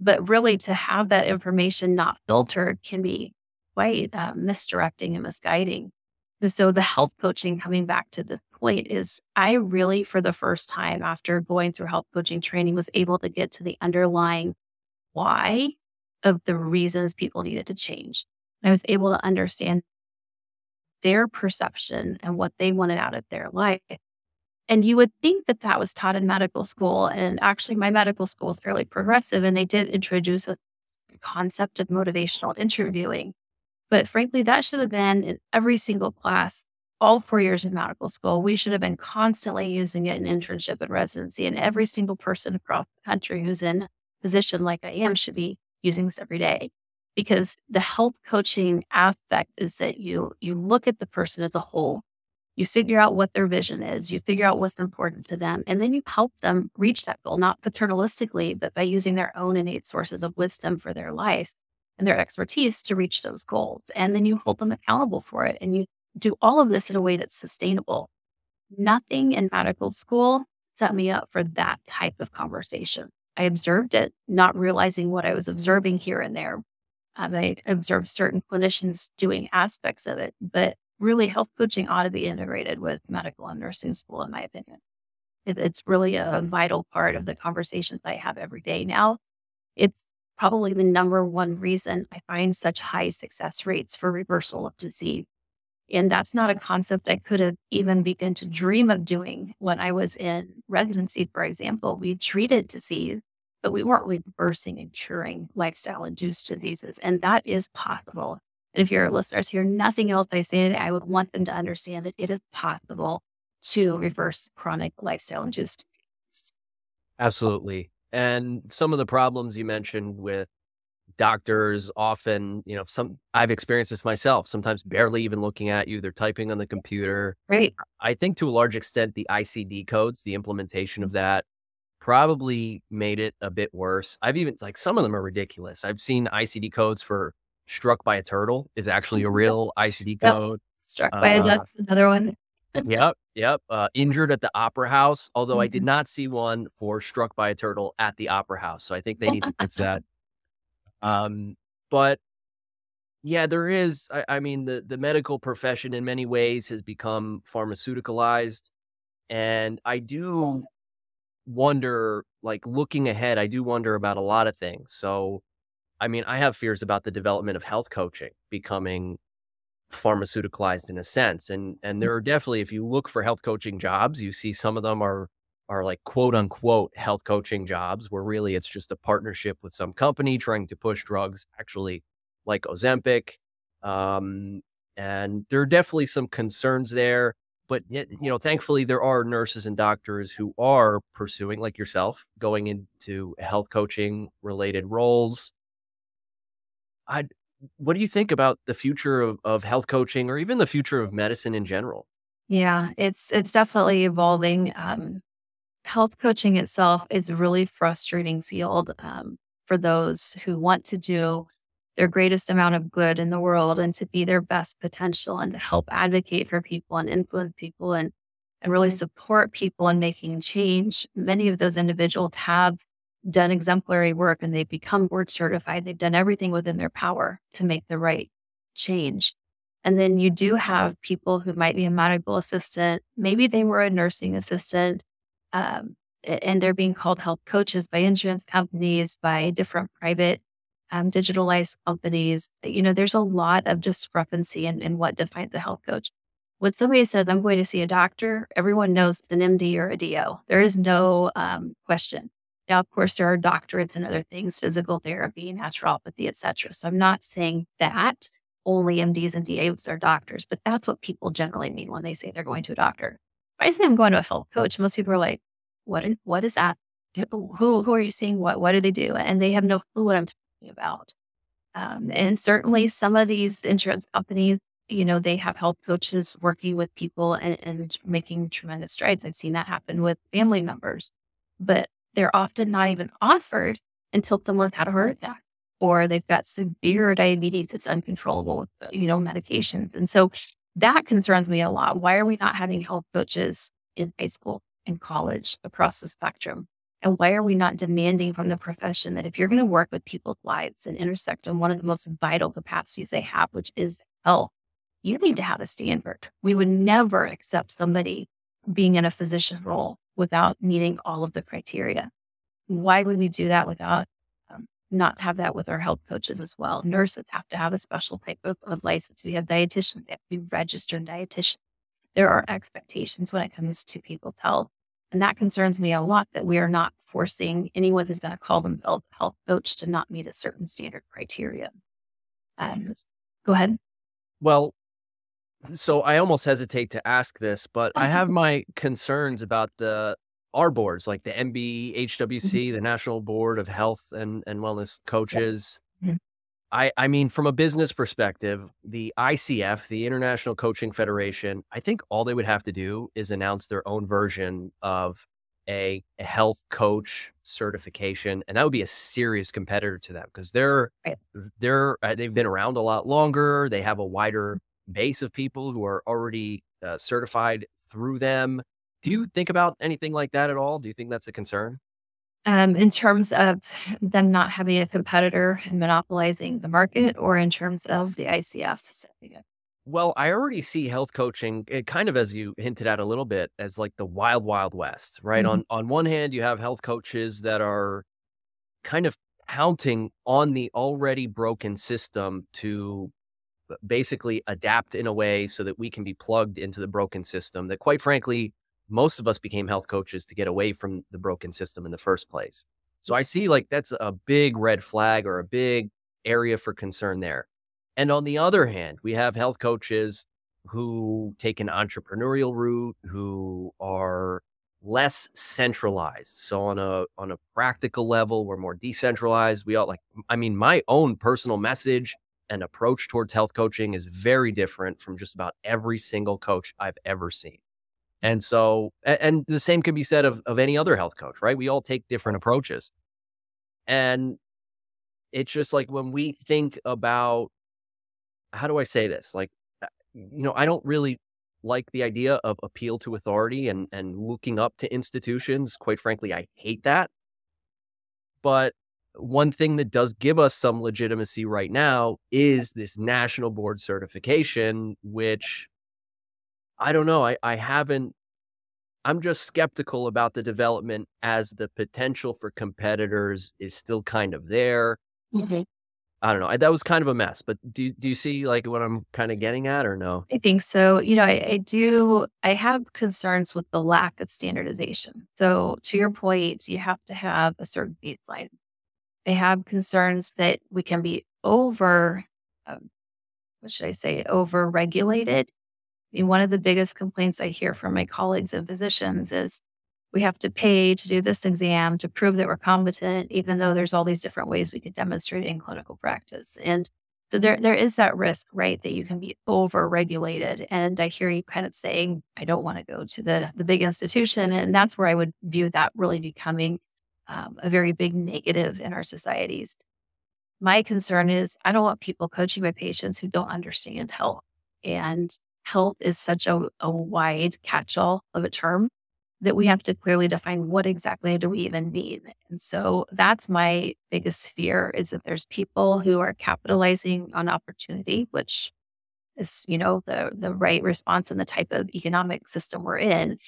But really, to have that information not filtered can be quite uh, misdirecting and misguiding. And so, the health coaching, coming back to this point, is I really, for the first time after going through health coaching training, was able to get to the underlying why of the reasons people needed to change. I was able to understand their perception and what they wanted out of their life. And you would think that that was taught in medical school. And actually, my medical school is fairly progressive, and they did introduce a concept of motivational interviewing. But frankly, that should have been in every single class, all four years of medical school. We should have been constantly using it in internship and residency. And every single person across the country who's in a position like I am should be using this every day because the health coaching aspect is that you you look at the person as a whole. You figure out what their vision is you figure out what's important to them and then you help them reach that goal not paternalistically but by using their own innate sources of wisdom for their life and their expertise to reach those goals. And then you hold them accountable for it and you do all of this in a way that's sustainable. Nothing in medical school set me up for that type of conversation. I observed it, not realizing what I was observing here and there. Um, I observe certain clinicians doing aspects of it, but really health coaching ought to be integrated with medical and nursing school, in my opinion. It, it's really a vital part of the conversations I have every day now. It's probably the number one reason I find such high success rates for reversal of disease. And that's not a concept I could have even begun to dream of doing when I was in residency, for example. We treated disease but we weren't reversing and curing lifestyle induced diseases. And that is possible. And if your listeners hear nothing else I say today, I would want them to understand that it is possible to reverse chronic lifestyle induced disease. Absolutely. And some of the problems you mentioned with doctors often, you know, some I've experienced this myself, sometimes barely even looking at you, they're typing on the computer. Right. I think to a large extent the ICD codes, the implementation of mm-hmm. that probably made it a bit worse. I've even like some of them are ridiculous. I've seen ICD codes for struck by a turtle is actually a real ICD code. Yep. Struck by a duck's uh, another one. yep, yep. Uh, injured at the opera house, although mm-hmm. I did mm-hmm. not see one for struck by a turtle at the opera house. So I think they need to fix that. Um, but Yeah, there is. I, I mean, the the medical profession in many ways has become pharmaceuticalized, and I do wonder, like looking ahead, I do wonder about a lot of things. So, I mean, I have fears about the development of health coaching becoming pharmaceuticalized in a sense. And and there are definitely, if you look for health coaching jobs, you see some of them are are like quote unquote health coaching jobs where really it's just a partnership with some company trying to push drugs actually like Ozempic. Um, and there are definitely some concerns there. But yet, you know, thankfully there are nurses and doctors who are pursuing, like yourself, going into health coaching related roles. I what do you think about the future of, of health coaching or even the future of medicine in general? Yeah, it's it's definitely evolving. Um, health coaching itself is a really frustrating field um, for those who want to do their greatest amount of good in the world and to be their best potential and to help advocate for people and influence people and and really support people in making change. Many of those individuals have done exemplary work and they've become board certified. They've done everything within their power to make the right change. And then you do have people who might be a medical assistant. Maybe they were a nursing assistant, um, and they're being called health coaches by insurance companies, by different private um, digitalized companies. You know, there's a lot of discrepancy in, in what defines a health coach. When somebody says, I'm going to see a doctor, everyone knows it's an MD or a DO. There is no um, question. Now, of course, there are doctorates and other things, physical therapy, naturopathy, etc. So I'm not saying that only MDs and DOs are doctors, but that's what people generally mean when they say they're going to a doctor. If I say I'm going to a health coach, most people are like, "What? What is that? Who who are you seeing? What what do they do?" And they have no clue what I'm about. Um, and certainly, some of these insurance companies, you know, they have health coaches working with people and, and making tremendous strides. I've seen that happen with family members, but they're often not even offered until someone's had a heart attack or they've got severe diabetes that's uncontrollable with, you know, medications. And so that concerns me a lot. Why are we not having health coaches in high school, in college, across the spectrum? And why are we not demanding from the profession that if you're going to work with people's lives and intersect in one of the most vital capacities they have, which is health, you need to have a standard. We would never accept somebody being in a physician role without meeting all of the criteria. Why would we do that without um, not have that with our health coaches as well? Nurses have to have a special type of, of license. We have dietitians, they have to be registered dietitian. There are expectations when it comes to people's health. And that concerns me a lot that we are not forcing anyone who's going to call themselves a health coach to not meet a certain standard criteria. Um, go ahead. Well, so I almost hesitate to ask this, but I have my concerns about the our boards, like the NB, HWC, Mhm. the National Board of Health and, and Wellness Coaches. I, I mean, from a business perspective, the ICF, the International Coaching Federation, I think all they would have to do is announce their own version of a, a health coach certification, and that would be a serious competitor to them because they're Right. they're uh, they've been around a lot longer. They have a wider base of people who are already uh, certified through them. Do you think about anything like that at all? Do you think that's a concern? Um, in terms of them not having a competitor and monopolizing the market, or in terms of the ICF? setting it? Well, I already see health coaching, it kind of as you hinted at a little bit, as like the wild, wild west, right? Mhm. On on one hand, you have health coaches that are kind of counting on the already broken system to basically adapt in a way so that we can be plugged into the broken system that quite frankly most of us became health coaches to get away from the broken system in the first place. So i see like that's a big red flag or a big area for concern there. And on the other hand we have health coaches who take an entrepreneurial route who are less centralized. So on a on a practical level we're more decentralized. We all like i mean my own personal message and approach towards health coaching is very different from just about every single coach I've ever seen. And so, and the same can be said of, of any other health coach, right? We all take different approaches. And it's just like when we think about, how do I say this? Like, uh, you know, I don't really like the idea of appeal to authority and, and looking up to institutions. Quite frankly, I hate that. But one thing that does give us some legitimacy right now is this national board certification, which I don't know. I, I haven't, I'm just skeptical about the development as the potential for competitors is still kind of there. Mm-hmm. I don't know. I, that was kind of a mess, but do, do you see like what I'm kind of getting at or no? I think so. You know, I, I do, I have concerns with the lack of standardization. So to your point, you have to have a certain baseline. I have concerns that we can be over, um, what should I say, over regulated. Mean, one of the biggest complaints I hear from my colleagues and physicians is we have to pay to do this exam to prove that we're competent, even though there's all these different ways we could demonstrate in clinical practice. And so there, there is that risk, right, that you can be over regulated. And I hear you kind of saying, I don't want to go to the, the big institution. And that's where I would view that really becoming um, a very big negative in our societies. My concern is I don't want people coaching my patients who don't understand health. And health is such a, a wide catch all of a term that we mm-hmm. have to clearly define what exactly do we even mean. And so that's my biggest fear is that there's people who are capitalizing on opportunity, which is, you know, the the right response in the type of economic system we're in,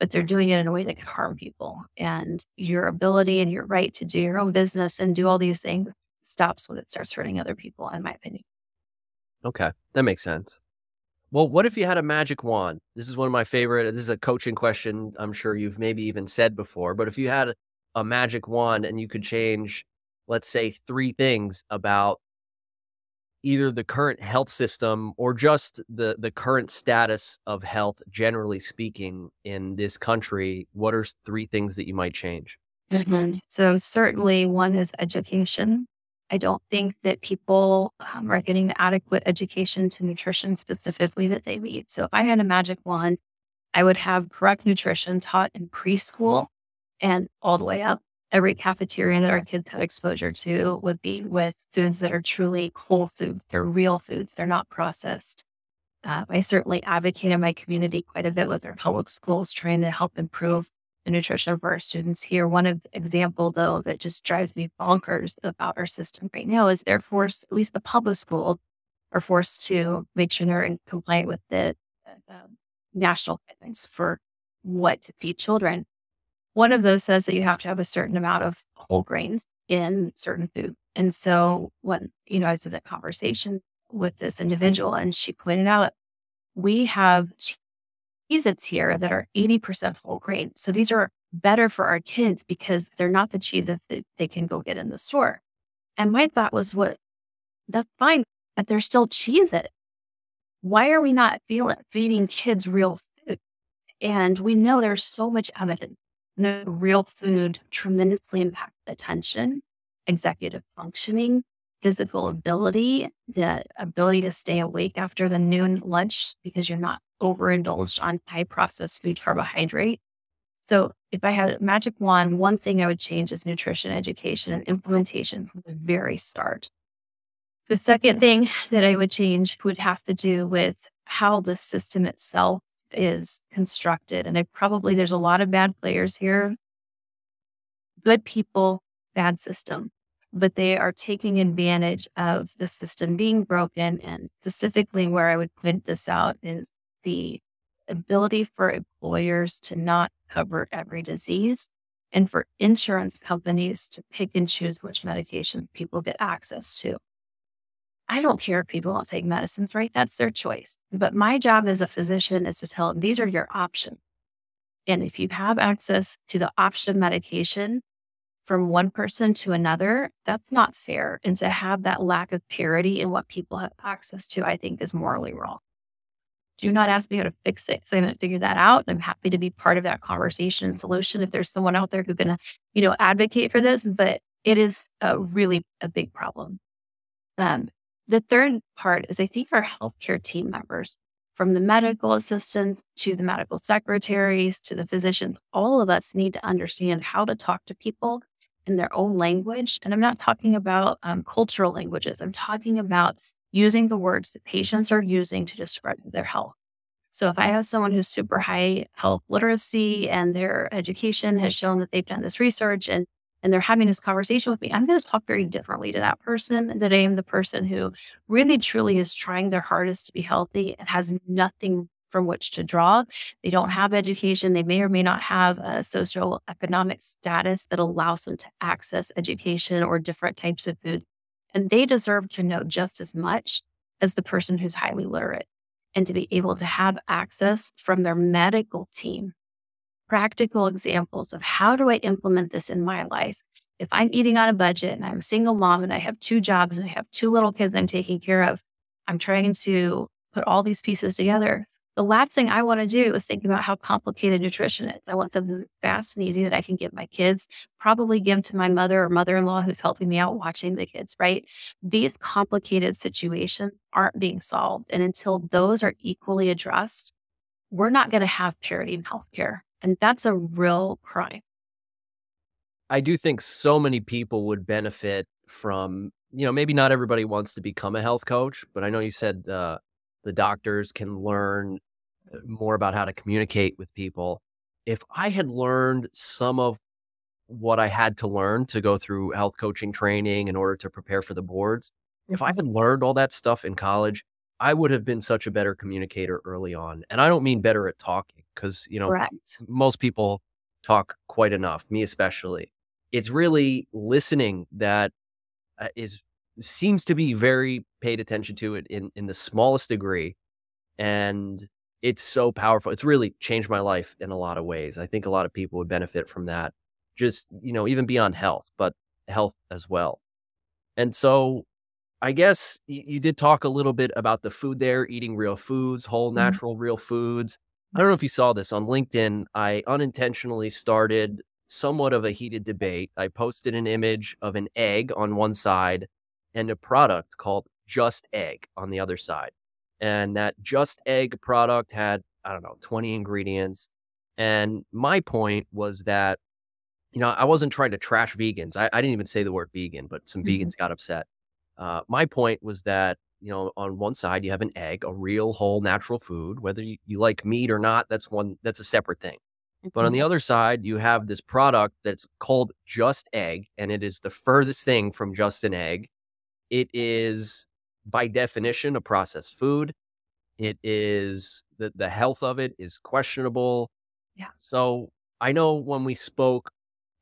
but they're doing it in a way that could harm people. And your ability and your right to do your own business and do all these things stops when it starts hurting other people, in my opinion. Okay. That makes sense. Well, what if you had a magic wand? This is one of my favorite. This is a coaching question. I'm sure you've maybe even said before, but if you had a magic wand and you could change, let's say, three things about either the current health system or just the the current status of health, generally speaking, in this country, what are three things that you might change? So certainly, one is education. I don't think that people um, are getting the adequate education to nutrition specifically that they need. So if I had a magic wand, I would have correct nutrition taught in preschool and all the way up. Every cafeteria that our kids have exposure to would be with foods that are truly whole foods. They're real foods. They're not processed. Uh, I certainly advocate in my community quite a bit with our public schools, trying to help improve the nutrition for our students here. One of example though that just drives me bonkers about our system right now is they're forced, at least the public school, are forced to make sure they're in compliant with the uh, national guidelines for what to feed children. One of those says that you have to have a certain amount of whole grains in certain food. And so when, you know, I was in a conversation with this individual and she pointed out, we have Cheez-Its here that are 80% whole grain. So these are better for our kids because they're not the Cheez-Its that they can go get in the store. And my thought was, what? That's fine, but they're still Cheez-It. Why are we not feeling, feeding kids real food? And we know there's so much evidence that real food tremendously impacts attention, executive functioning, physical ability, the ability to stay awake after the noon lunch because you're not overindulged on high processed food carbohydrate. So if I had a magic wand, one thing I would change is nutrition education and implementation from the very start. The second thing that I would change would have to do with how the system itself is constructed. And I probably, there's a lot of bad players here. Good people, bad system but they are taking advantage of the system being broken. And specifically, where I would point this out is the ability for employers to not cover every disease and for insurance companies to pick and choose which medication people get access to. I don't care if people don't take medicines, right? That's their choice. But my job as a physician is to tell them these are your options. And if you have access to the option of medication, from one person to another, that's not fair. And to have that lack of parity in what people have access to, I think is morally wrong. Do not ask me how to fix it because I haven't figured that out. I'm happy to be part of that conversation and solution if there's someone out there going to, you know, advocate for this, but it is a really a big problem. Um, the third part is I think our healthcare team members, from the medical assistant to the medical secretaries to the physicians, all of us need to understand how to talk to people in their own language. And I'm not talking about um, cultural languages, I'm talking about using the words that mm-hmm. patients are using to describe their health. So if I have someone who's super high health literacy and their education has shown that they've done this research and and they're having this conversation with me, I'm going to talk very differently to that person than I am the person who really truly is trying their hardest to be healthy and has nothing from which to draw. They don't have education. They may or may not have a socioeconomic status that allows them to access education or different types of food. And they deserve to know just as much as the person who's highly literate and to be able to have access from their medical team practical examples of how do I implement this in my life? If I'm eating on a budget and I'm a single mom and I have two jobs and I have two little kids I'm taking care of, I'm trying to put all these pieces together. The last thing I want to do is think about how complicated nutrition is. I want something fast and easy that I can give my kids, probably give to my mother or mother in law who's helping me out watching the kids, right? These complicated situations aren't being solved. And until those are equally addressed, we're not going to have parity in healthcare. And that's a real crime. I do think so many people would benefit from, you know, maybe not everybody wants to become a health coach, but I know you said uh, the doctors can learn uh, more about how to communicate with people. If I had learned some of what I had to learn to go through health coaching training in order to prepare for the boards, if I had learned all that stuff in college, I would have been such a better communicator early on. And I don't mean better at talking because, you know, Correct. most people talk quite enough, me especially. It's really listening that uh, is seems to be very paid attention to it in, in the smallest degree. And it's so powerful. It's really changed my life in a lot of ways. I think a lot of people would benefit from that, just, you know, even beyond health, but health as well. And so I guess you, you did talk a little bit about the food there, eating real foods, whole, Mhm. natural, real foods. I don't know if you saw this on LinkedIn. I unintentionally started somewhat of a heated debate. I posted an image of an egg on one side and a product called Just Egg on the other side. And that Just Egg product had, I don't know, 20 ingredients. And my point was that, you know, I wasn't trying to trash vegans. I, I didn't even say the word vegan, but some Mhm. vegans got upset. Uh, my point was that, you know, on one side, you have an egg, a real, whole, natural food. Whether you, you like meat or not, that's one, that's a separate thing. But on Mhm. the other side, you have this product that's called just egg, and it is the furthest thing from just an egg. It is, by definition, a processed food. It is the, the health of it is questionable. Yeah. So I know when we spoke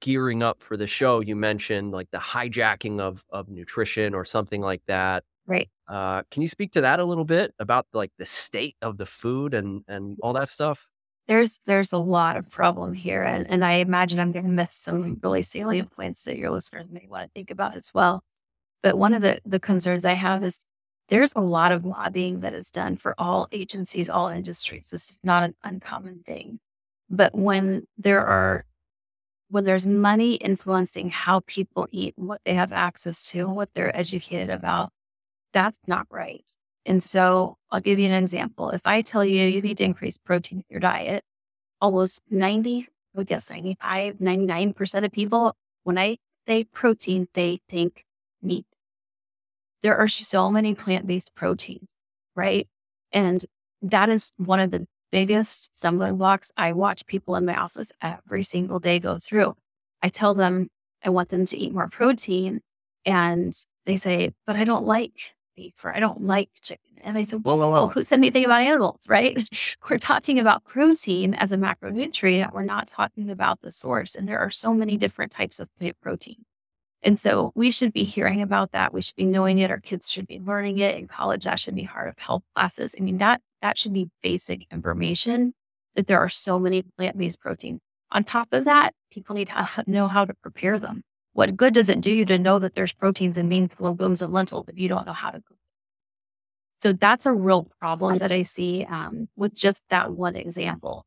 gearing up for the show, you mentioned like the hijacking of of nutrition or something like that. Right. Uh, can you speak to that a little bit about like the state of the food and and all that stuff? There's there's a lot of problem here. And and I imagine I'm gonna miss some really salient points that your listeners may want to think about as well. But one of the, the concerns I have is there's a lot of lobbying that is done for all agencies, all industries. This is not an uncommon thing. But when there are when there's money influencing how people eat, what they have access to, what they're educated about, that's not right. And so I'll give you an example. If I tell you you need to increase protein in your diet, almost 90, I would guess 95, 99% of people, when I say protein, they think meat. There are so many plant based proteins, right? And that is one of the biggest stumbling blocks I watch people in my office every single day go through. I tell them I want them to eat more protein, and they say, but I don't like beef or I don't like chicken. And I said, well, well, well, who said anything about animals, right? We're talking about protein as a macronutrient. We're not talking about the source. And there are so many different types of plant protein. And so we should be hearing about that. We should be knowing it. Our kids should be learning it in college. That should be part of health classes. I mean, that that should be basic information that there are so many plant-based protein. On top of that, people need to know how to prepare them. What good does it do you to know that there's proteins in beans, legumes, and lentils if you don't know how to cook? So that's a real problem that I see um, with just that one example.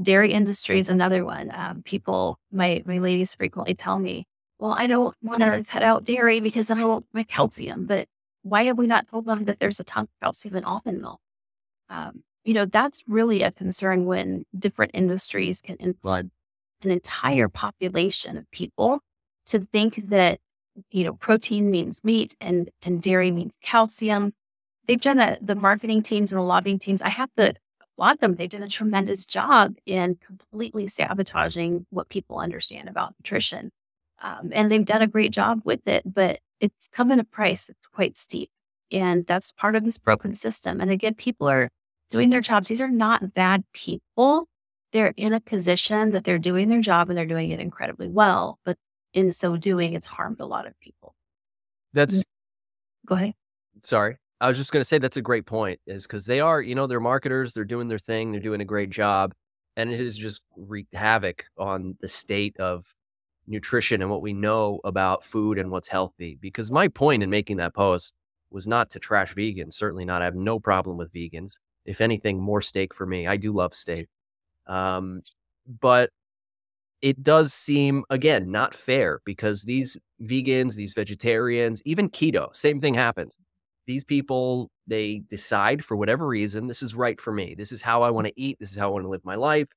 Dairy industry is another one. Um, people, my my ladies frequently tell me, "Well, I don't want to cut out dairy because then I won't my calcium." But why have we not told them that there's a ton of calcium in almond milk? Um, you know, that's really a concern when different industries can influence an entire population of people to think that you know protein means meat and and dairy means calcium they've done a, the marketing teams and the lobbying teams i have to applaud them they've done a tremendous job in completely sabotaging what people understand about nutrition Um, and they've done a great job with it, but it's come at a price. It's quite steep. And that's part of this broken system. And again, people are doing their jobs. These are not bad people. They're in a position that they're doing their job and they're doing it incredibly well. But in so doing, it's harmed a lot of people. That's go ahead. Sorry. I was just going to say that's a great point is because they are, you know, they're marketers, they're doing their thing, they're doing a great job. And it has just wreaked havoc on the state of nutrition and what we know about food and what's healthy. Because my point in making that post was not to trash vegans, certainly not. I have no problem with vegans. If anything, more steak for me. I do love steak. Um, but it does seem, again, not fair because these vegans, these vegetarians, even keto, same thing happens. These people, they decide for whatever reason, this is right for me. This is how I want to eat. This is how I want to live my life.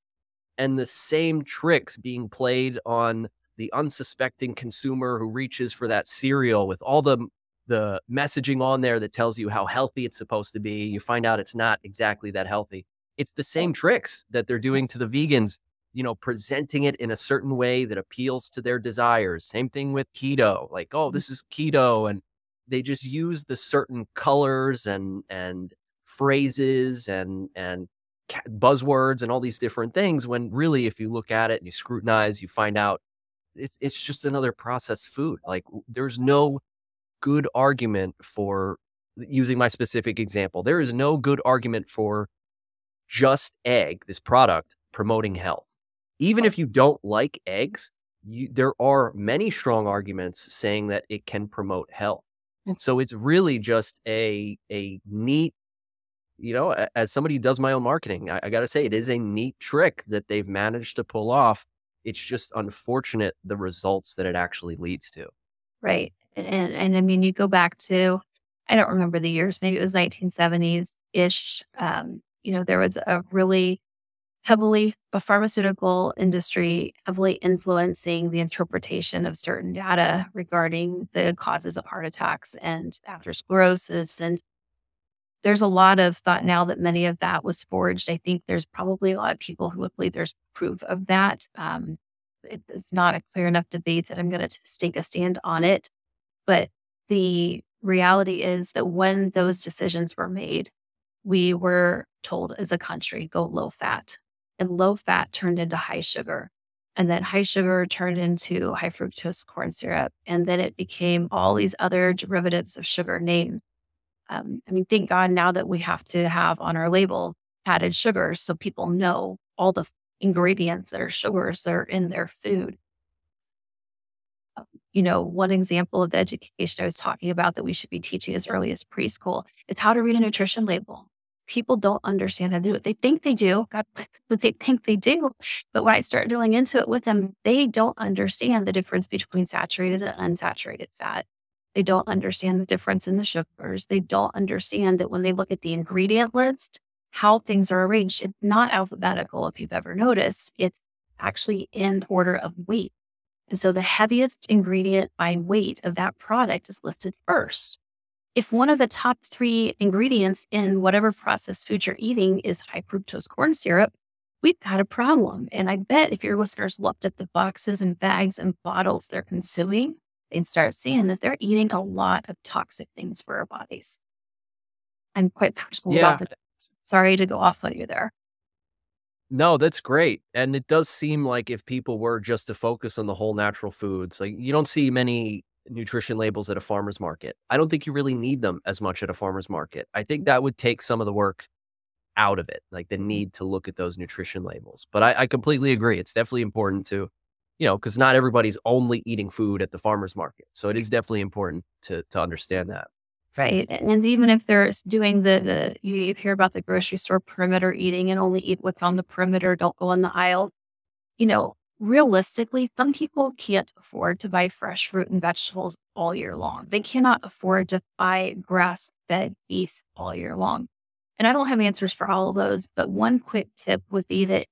And the same tricks being played on the unsuspecting consumer who reaches for that cereal with all the the messaging on there that tells you how healthy it's supposed to be. You find out it's not exactly that healthy. It's the same tricks that they're doing to the vegans, you know, presenting it in a certain way that appeals to their desires. Same thing with keto. Like, oh, mm. this is keto and they just use the certain colors and and phrases and and buzzwords and all these different things when really if you look at it and you scrutinize you find out it's it's just another processed food like there's no good argument for using my specific example. There is no good argument for just egg, this product, promoting health. Even if you don't like eggs, you, there are many strong arguments saying that it can promote health. Mm. So it's really just a a neat, you know, as somebody who does my own marketing, I, I got to say it is a neat trick that they've managed to pull off. It's just unfortunate the results that it actually leads to. Right. And, and I mean, you go back to, I don't remember the years, maybe it was 1970s ish. Um, you know, there was a really heavily a pharmaceutical industry heavily influencing the interpretation of certain data regarding the causes of heart attacks and atherosclerosis and there's a lot of thought now that many of that was forged. I think there's probably a lot of people who would believe there's proof of that. Um, it, it's not a clear enough debate that I'm going to take a stand on it. But the reality is that when those decisions were made, we were told as a country, go low fat. And low fat turned into high sugar. And then high sugar turned into high fructose corn syrup. And then it became all these other derivatives of sugar named. Um, I mean, thank God now that we have to have on our label added sugars so people know all the ingredients that are sugars that are in their food you know, one example of the education I was talking about that we should be teaching as early as preschool is how to read a nutrition label. People don't understand how to do it. They think they do, God, but they think they do. But when I start drilling into it with them, they don't understand the difference between saturated and unsaturated fat. They don't understand the difference in the sugars. They don't understand that when they look at the ingredient list, how things are arranged. It's not alphabetical, if you've ever noticed. It's actually in order of weight. And so the heaviest ingredient by weight of that product is listed first. If one of the top three ingredients in whatever processed food you're eating is high fructose corn syrup, we've got a problem. And I bet if your listeners looked at the boxes and bags and bottles they're consuming, they'd start seeing that they're eating a lot of toxic things for our bodies. I'm quite passionate yeah. about that. Sorry to go off on you there. No, that's great. And it does seem like if people were just to focus on the whole natural foods, like you don't see many nutrition labels at a farmer's market. I don't think you really need them as much at a farmer's market. I think that would take some of the work out of it, like the mm-hmm. need to look at those nutrition labels. But I, I completely agree. It's definitely important to, you know, because not everybody's only eating food at the farmer's market. So it is definitely important to to understand that right? And even if they're doing the, the you hear about the grocery store perimeter eating and only eat what's on the perimeter, don't go in the aisle. You know, realistically, some people can't afford to buy fresh fruit and vegetables all year long. They cannot afford to buy grass fed beef all year long. And I don't have answers for all of those, but one quick tip would be that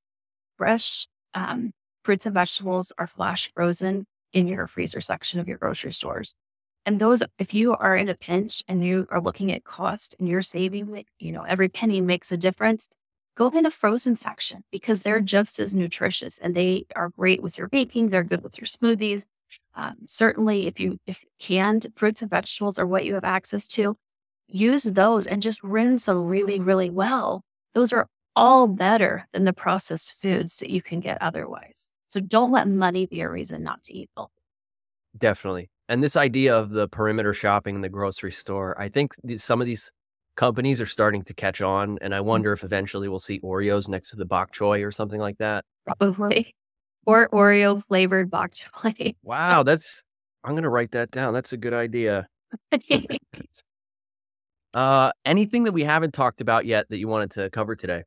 fresh um, fruits and vegetables are flash frozen in your freezer section of your grocery stores. And those, if you are in a pinch and you are looking at cost and you're saving, you know, every penny makes a difference, go in the frozen section because they're just as nutritious and they are great with your baking. They're good with your smoothies. Um, certainly, if you if canned fruits and vegetables are what you have access to, use those and just rinse them really, really well. Those are all better than the processed foods that you can get otherwise. So don't let money be a reason not to eat healthy. Definitely. And this idea of the perimeter shopping in the grocery store, I think some of these companies are starting to catch on. And I mm. wonder if eventually we'll see Oreos next to the bok choy or something like that. Probably. Or Oreo flavored bok choy. Wow. That's, I'm going to write that down. That's a good idea. uh, anything that we haven't talked about yet that you wanted to cover today?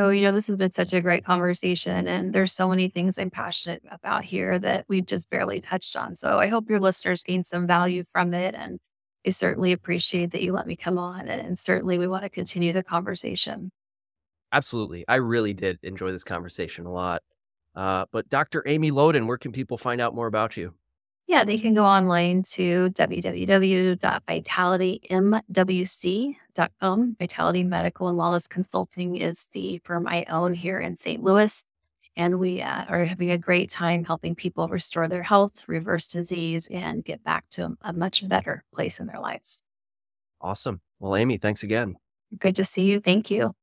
Oh, you know, this has been such a great conversation. And there's so many things I'm passionate about here that we've just barely touched on. So I hope your listeners gain some value from it. And I certainly appreciate that you let me come on. And certainly we want to continue the conversation. Absolutely. I really did enjoy this conversation a lot. Uh, but Dr. Amy Loden, where can people find out more about you? Yeah, they can go online to www.vitalitymwc.com. Vitality Medical and Wellness Consulting is the firm I own here in St. Louis. And we uh, are having a great time helping people restore their health, reverse disease, and get back to a, a much better place in their lives. Awesome. Well, Amy, thanks again. Good to see you. Thank you.